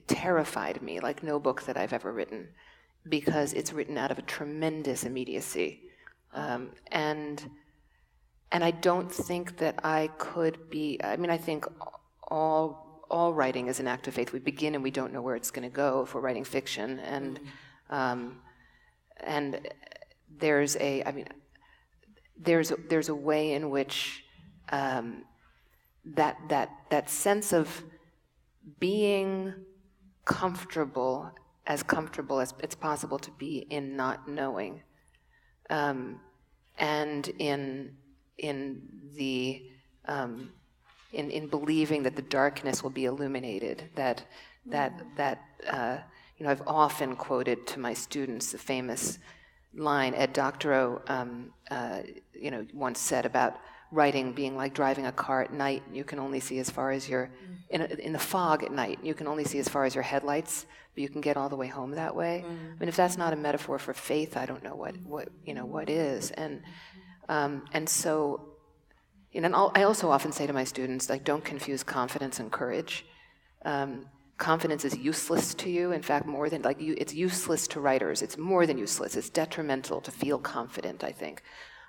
S4: terrified me like no book that I've ever written, because it's written out of a tremendous immediacy, um, and and I don't think that I could be. I mean, I think all all writing is an act of faith. We begin and we don't know where it's going to go if we're writing fiction, and um, and there's a. I mean, there's a, there's a way in which um, that that that sense of being comfortable as comfortable as it's possible to be in not knowing. Um, and in in the um, in, in believing that the darkness will be illuminated that that that uh, you know I've often quoted to my students the famous line Ed Doctorow, um, uh, you know, once said about writing being like driving a car at night. You can only see as far as your in, a, in the fog at night. You can only see as far as your headlights, but you can get all the way home that way. Mm. I mean, if that's not a metaphor for faith, I don't know what what you know what is. And um, and so, you know, and I also often say to my students, like, don't confuse confidence and courage. Um, confidence is useless to you. In fact, more than like you, it's useless to writers. It's more than useless. It's detrimental to feel confident. I think,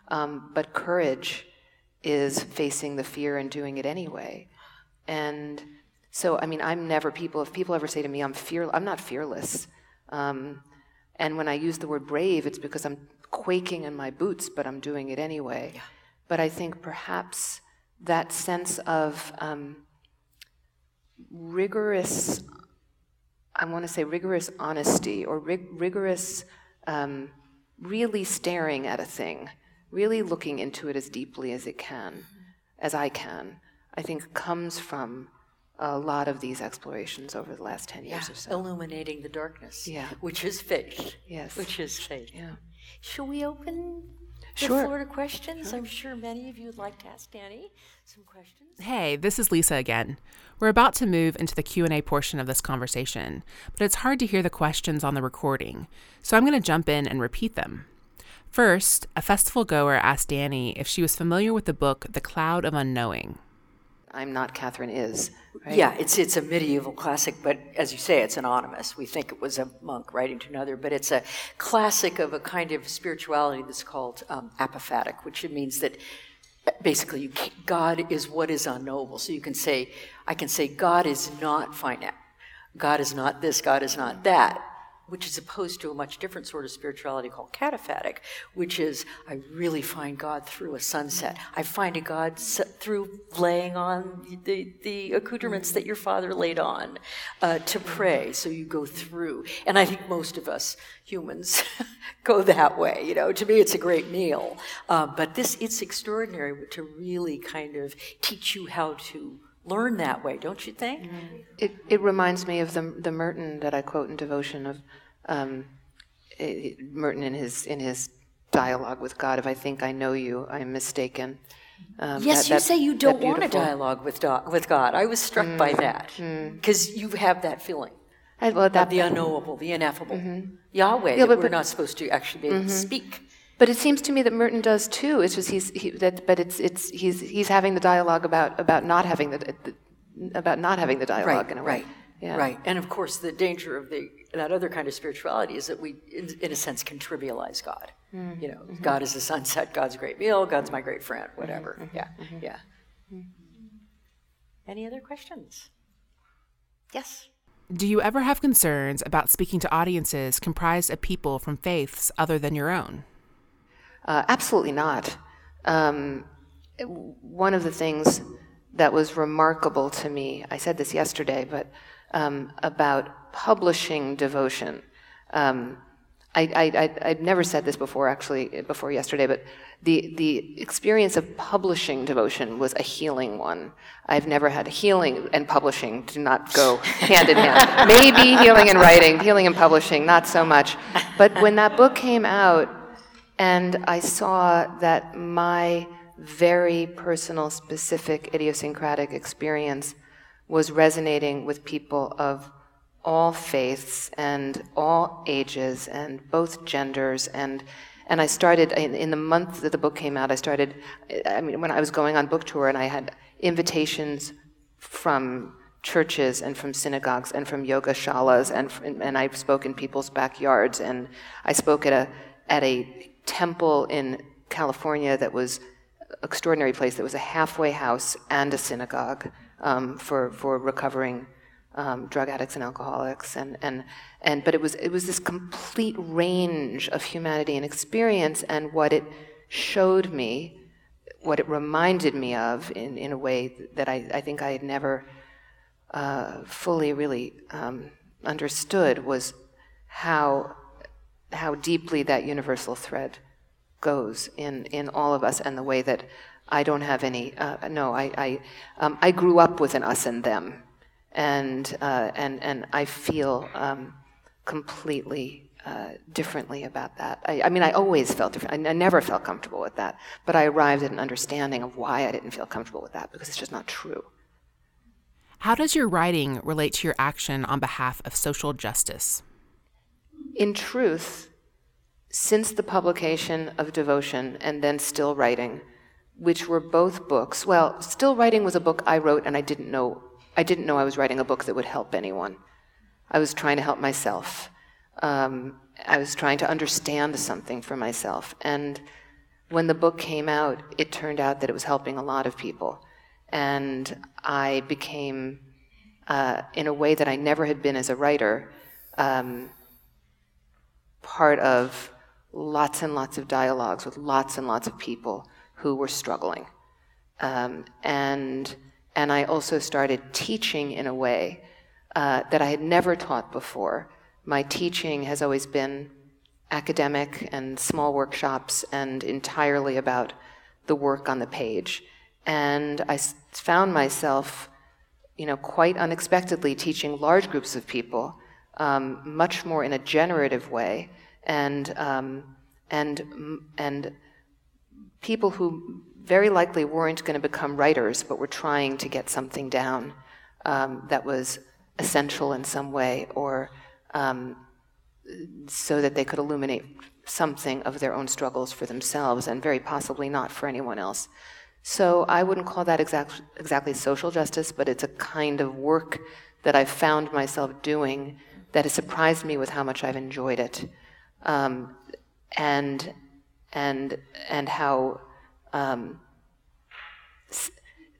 S4: um, but courage is facing the fear and doing it anyway. And so, I mean, I'm never people. If people ever say to me, "I'm fear," I'm not fearless. Um, and when I use the word brave, it's because I'm quaking in my boots, but I'm doing it anyway. Yeah. But I think perhaps that sense of um, rigorous, I want to say rigorous honesty or rig- rigorous, um, really staring at a thing, really looking into it as deeply as it can, as I can, I think comes from a lot of these explorations over the last 10 years
S3: yeah,
S4: or so.
S3: Illuminating the darkness,
S4: yeah.
S3: which is faith.
S4: Yes.
S3: Which is faith.
S4: Yeah.
S3: Shall we open the
S4: sure.
S3: floor to questions? Sure. I'm sure many of you would like to ask Dani some questions.
S1: Hey, this is Lisa again. We're about to move into the Q&A portion of this conversation, but it's hard to hear the questions on the recording, so I'm going to jump in and repeat them. First, a festival goer asked Dani if she was familiar with the book The Cloud of Unknowing.
S4: I'm not Catherine is. Right?
S3: Yeah, it's it's a medieval classic, but as you say, it's anonymous. We think it was a monk writing to another, but it's a classic of a kind of spirituality that's called um, apophatic, which means that basically you, God is what is unknowable. So you can say, I can say, God is not finite. God is not this. God is not that which is opposed to a much different sort of spirituality called cataphatic, which is I really find God through a sunset. I find a God through laying on the, the accoutrements that your father laid on uh, to pray. So you go through. And I think most of us humans <laughs> go that way. You know, to me, it's a great meal. Uh, but this, it's extraordinary to really kind of teach you how to learn that way, don't you think? Mm-hmm.
S4: It, it reminds me of the, the Merton that I quote in Devotion of um, it, Merton in his, in his dialogue with God, if I think I know you, I am mistaken.
S3: Um, yes, that, you say you don't want a dialogue with, do- with God. I was struck mm, by that because mm. you have that feeling. I, well, that, the unknowable, the ineffable. Mm-hmm. Yahweh, yeah, but, we're not supposed to actually be able mm-hmm. to speak.
S4: But it seems to me that Merton does too. It's just he's he, that, but it's it's he's he's having the dialogue about about not having the, the about not having the dialogue
S3: right,
S4: in a
S3: way. Right. Yeah. Right. And of course, the danger of the that other kind of spirituality is that we, in, in a sense, can trivialize God. Mm-hmm. You know, mm-hmm. God is the sunset. God's a great meal. God's my great friend. Whatever. Mm-hmm. Yeah. Mm-hmm. Yeah. Any other questions? Yes.
S1: Do you ever have concerns about speaking to audiences comprised of people from faiths other than your own?
S4: Uh, absolutely not. Um, one of the things that was remarkable to me, I said this yesterday, but um, about publishing devotion. Um, I, I, would never said this before, actually, before yesterday, but the, the experience of publishing devotion was a healing one. I've never had healing and publishing do not go <laughs> hand in hand. Maybe healing and writing, healing and publishing, not so much. But when that book came out, and I saw that my very personal, specific, idiosyncratic experience was resonating with people of all faiths and all ages and both genders. And and I started in, in, the month that the book came out I started I mean when I was going on book tour and I had invitations from churches and from synagogues and from yoga shalas and and I spoke in people's backyards and I spoke at a at a temple in California that was extraordinary place that was a halfway house and a synagogue um, for for recovering um, drug addicts and alcoholics, and and and but it was it was this complete range of humanity and experience, and what it showed me, what it reminded me of in in a way that I I think I had never uh, fully really um, understood was how how deeply that universal thread goes in in all of us, and the way that I don't have any. Uh, no, I I, um, I grew up with an us and them and uh, and and I feel um, completely uh, differently about that. I, I, mean, I always felt different. I, I, never felt comfortable with that. But I arrived at an understanding of why I didn't feel comfortable with that because it's just not true.
S1: How does your writing relate to your action on behalf of social justice?
S4: In truth, since the publication of Devotion and then Still Writing, which were both books, well, Still Writing was a book I wrote and I didn't know I didn't know I was writing a book that would help anyone. I was trying to help myself. Um, I was trying to understand something for myself. And when the book came out, it turned out that it was helping a lot of people. And I became, uh, in a way that I never had been as a writer, um, part of lots and lots of dialogues with lots and lots of people who were struggling. Um, and, and I also started teaching in a way uh, that I had never taught before. My teaching has always been academic and small workshops and entirely about the work on the page. And I found myself, you know, quite unexpectedly teaching large groups of people, um, much more in a generative way, and um, and and people who very likely weren't going to become writers, but were trying to get something down um, that was essential in some way, or um, so that they could illuminate something of their own struggles for themselves, and very possibly not for anyone else. So I wouldn't call that exact, exactly social justice, but it's a kind of work that I've found myself doing that has surprised me with how much I've enjoyed it, um, and and and how um, s-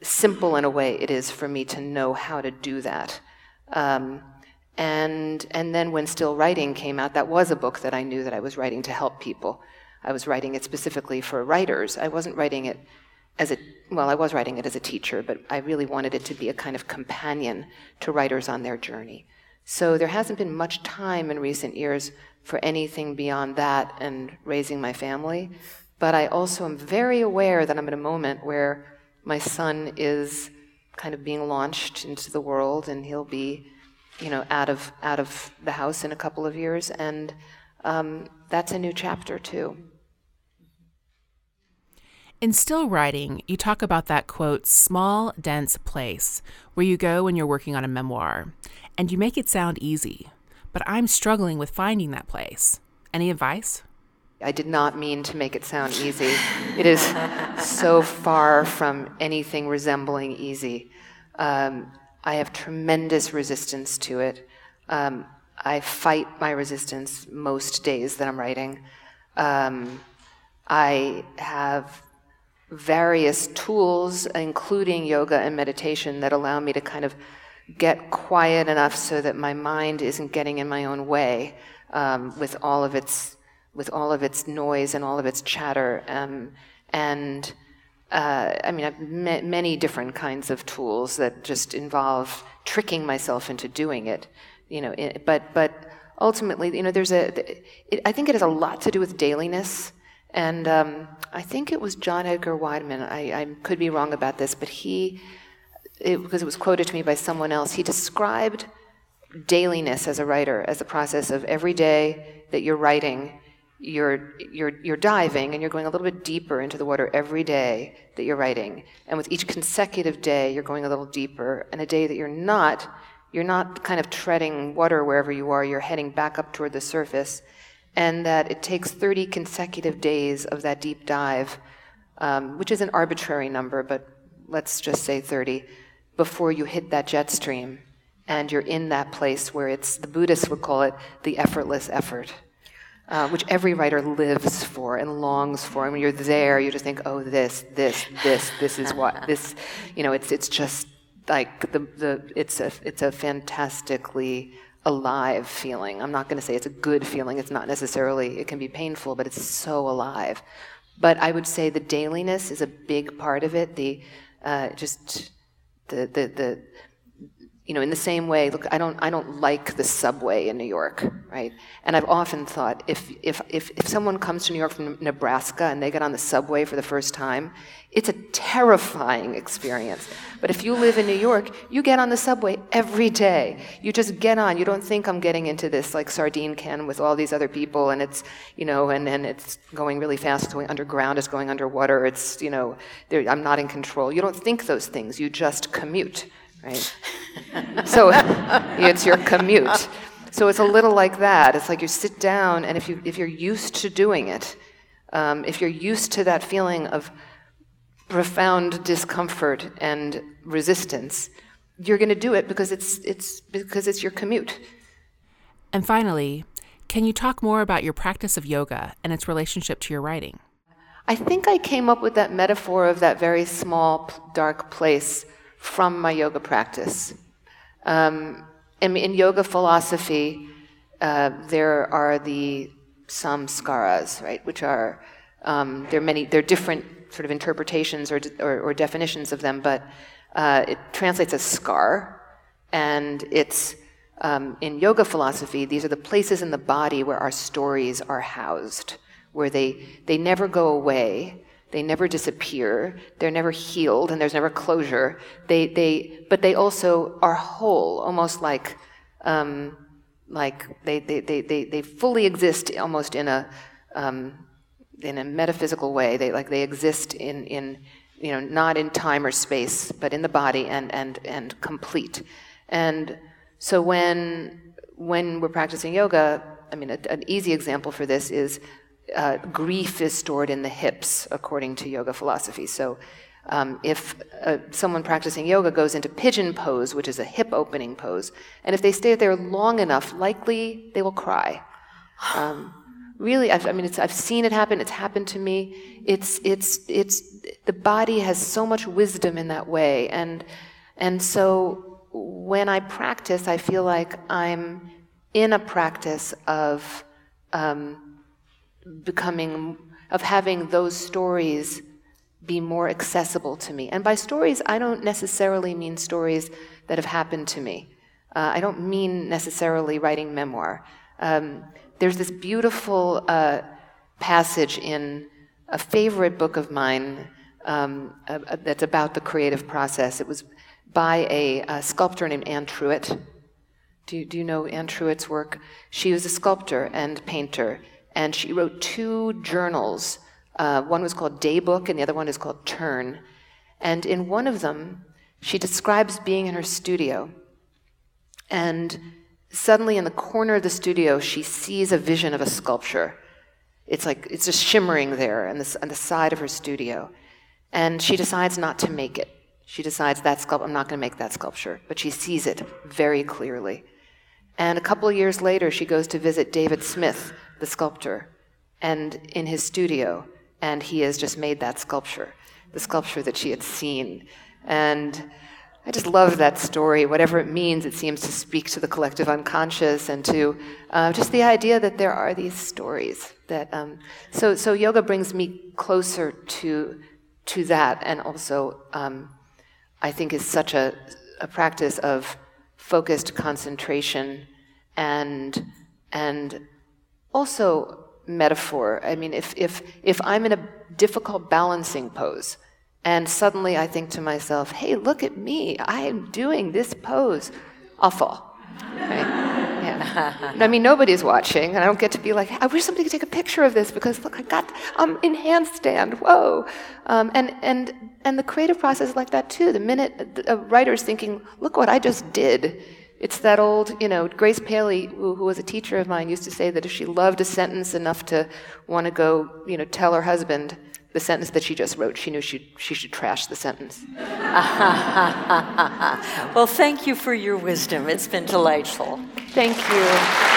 S4: simple in a way it is for me to know how to do that. Um, and, and then when Still Writing came out, that was a book that I knew that I was writing to help people. I was writing it specifically for writers. I wasn't writing it as a, well, I was writing it as a teacher, but I really wanted it to be a kind of companion to writers on their journey. So there hasn't been much time in recent years for anything beyond that and raising my family. But I also am very aware that I'm at a moment where my son is kind of being launched into the world and he'll be you know, out of out of the house in a couple of years, and um, that's a new chapter too.
S1: In still writing, you talk about that quote, small, dense place where you go when you're working on a memoir, and you make it sound easy. But I'm struggling with finding that place. Any advice?
S4: I did not mean to make it sound easy. It is so far from anything resembling easy. Um, I have tremendous resistance to it. Um, I fight my resistance most days that I'm writing. Um, I have various tools, including yoga and meditation, that allow me to kind of get quiet enough so that my mind isn't getting in my own way um, with all of its with all of its noise and all of its chatter. Um, and uh, I mean, I've met many different kinds of tools that just involve tricking myself into doing it. You know, it, but but ultimately, you know, there's a. It, I think it has a lot to do with dailiness, and um, I think it was John Edgar Wideman. I, I could be wrong about this, but he, it, because it was quoted to me by someone else, he described dailiness as a writer as a process of every day that you're writing you're, you're, you're diving and you're going a little bit deeper into the water every day that you're writing. And with each consecutive day, you're going a little deeper. And a day that you're not, you're not kind of treading water wherever you are, you're heading back up toward the surface. And that it takes 30 consecutive days of that deep dive, um, which is an arbitrary number, but let's just say 30, before you hit that jet stream. And you're in that place where it's, the Buddhists would call it the effortless effort uh, which every writer lives for and longs for. And when you're there, you just think, oh, this, this, this, this is what <laughs> this, you know, it's it's just like the the it's a it's a fantastically alive feeling. I'm not going to say it's a good feeling. It's not necessarily. It can be painful, but it's so alive. But I would say the dailiness is a big part of it. The uh, just the the the you know, in the same way, look, I don't, I don't like the subway in New York, right? And I've often thought if, if, if, if someone comes to New York from Nebraska and they get on the subway for the first time, it's a terrifying experience. But if you live in New York, you get on the subway every day. You just get on. You don't think I'm getting into this like sardine can with all these other people and it's, you know, and, and it's going really fast, it's going underground, it's going underwater, it's, you know, I'm not in control. You don't think those things, you just commute right? so <laughs> it's your commute. So it's a little like that. It's like you sit down, and if, you, if you're used to doing it, um, if you're used to that feeling of profound discomfort and resistance, you're going to do it because it's, it's, because it's your commute.
S1: And finally, can you talk more about your practice of yoga and its relationship to your writing?
S4: I think I came up with that metaphor of that very small, dark place from my yoga practice. Um, in, in, yoga philosophy, uh, there are the samskaras, right, which are um, there are many there are different sort of interpretations or, or, or definitions of them, but uh, it translates as scar, and it's um, in yoga philosophy, these are the places in the body where our stories are housed, where they, they never go away, they never disappear. They're never healed, and there's never closure. They, they, but they also are whole, almost like, um, like they, they, they, they, they fully exist almost in a, um, in a metaphysical way. They, like they exist in, in, you know, not in time or space, but in the body and, and, and complete. And so when, when we're practicing yoga, I mean, a, an easy example for this is uh, grief is stored in the hips, according to yoga philosophy. So, um, if uh, someone practicing yoga goes into pigeon pose, which is a hip opening pose, and if they stay there long enough, likely they will cry. Um, really, I've, i mean, I've seen it happen. It's happened to me. It's, it's, it's, the body has so much wisdom in that way, and and so when I practice, I feel like I'm in a practice of um, becoming, of having those stories be more accessible to me. And by stories, I don't necessarily mean stories that have happened to me. Uh, I don't mean necessarily writing memoir. Um, there's this beautiful uh, passage in a favorite book of mine um, uh, that's about the creative process. It was by a, a sculptor named Anne Truitt. Do do you know Anne Truitt's work? She was a sculptor and painter and she wrote two journals. Uh, one was called Daybook, and the other one is called Turn. And in one of them, she describes being in her studio. And suddenly, in the corner of the studio, she sees a vision of a sculpture. It's like it's just shimmering there on the, on the side of her studio. And she decides not to make it. She decides that sculpture, I'm not going to make that sculpture. But she sees it very clearly. And a couple of years later, she goes to visit David Smith, the sculptor, and in his studio, and he has just made that sculpture, the sculpture that she had seen. And I just love that story. Whatever it means, it seems to speak to the collective unconscious and to uh, just the idea that there are these stories. That um, so so yoga brings me closer to to that, and also um, I think is such a, a practice of focused concentration and and also metaphor. I mean, if if if I'm in a difficult balancing pose, and suddenly I think to myself, "Hey, look at me! I am doing this pose," I'll fall. Right? Yeah. I mean, nobody's watching, and I don't get to be like, I wish somebody could take a picture of this because look, I got, I'm in handstand. Whoa! Um, and and and the creative process is like that too. The minute a writer's thinking, look what I just did. It's that old, you know, Grace Paley, who, who was a teacher of mine, used to say that if she loved a sentence enough to want to go, you know, tell her husband the sentence that she just wrote, she knew she, she should trash the sentence. <laughs>
S3: well, thank you for your wisdom. It's been delightful.
S4: Thank you.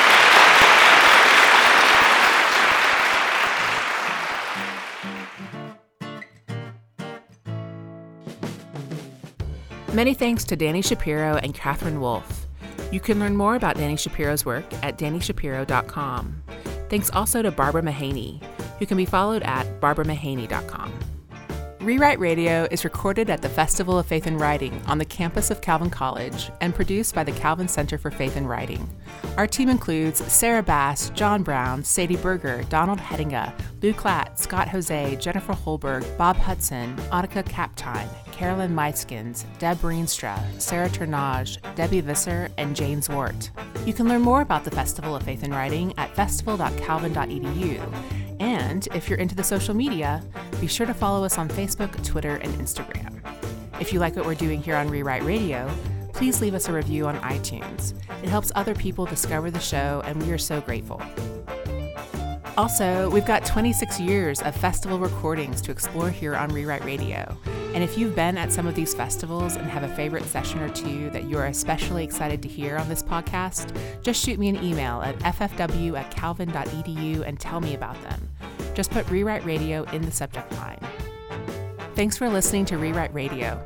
S1: Many thanks to Dani Shapiro and Catherine Wolff. You can learn more about Dani Shapiro's work at danishapiro.com. Thanks also to Barbara Mahany, who can be followed at barbaramahany.com. Rewrite Radio is recorded at the Festival of Faith and Writing on the campus of Calvin College and produced by the Calvin Center for Faith and Writing. Our team includes Sarah Bass, John Brown, Sadie Berger, Donald Hettinga, Lou Klatt, Scott Jose, Jennifer Holberg, Bob Hudson, Annika Kaptein, Carolyn Meiskins, Deb Rienstra, Sarah Turnage, Debbie Visser, and Jane Zwart. You can learn more about the Festival of Faith and Writing at festival.calvin.edu and if you're into the social media, be sure to follow us on Facebook, Twitter, and Instagram. If you like what we're doing here on Rewrite Radio, please leave us a review on iTunes. It helps other people discover the show, and we are so grateful. Also, we've got 26 years of festival recordings to explore here on Rewrite Radio. And if you've been at some of these festivals and have a favorite session or two that you're especially excited to hear on this podcast, just shoot me an email at ffw at calvin.edu and tell me about them. Just put Rewrite Radio in the subject line. Thanks for listening to Rewrite Radio.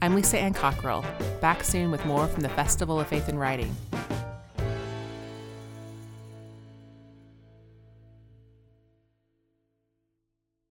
S1: I'm Lisa Ann Cockrell, back soon with more from the Festival of Faith and Writing.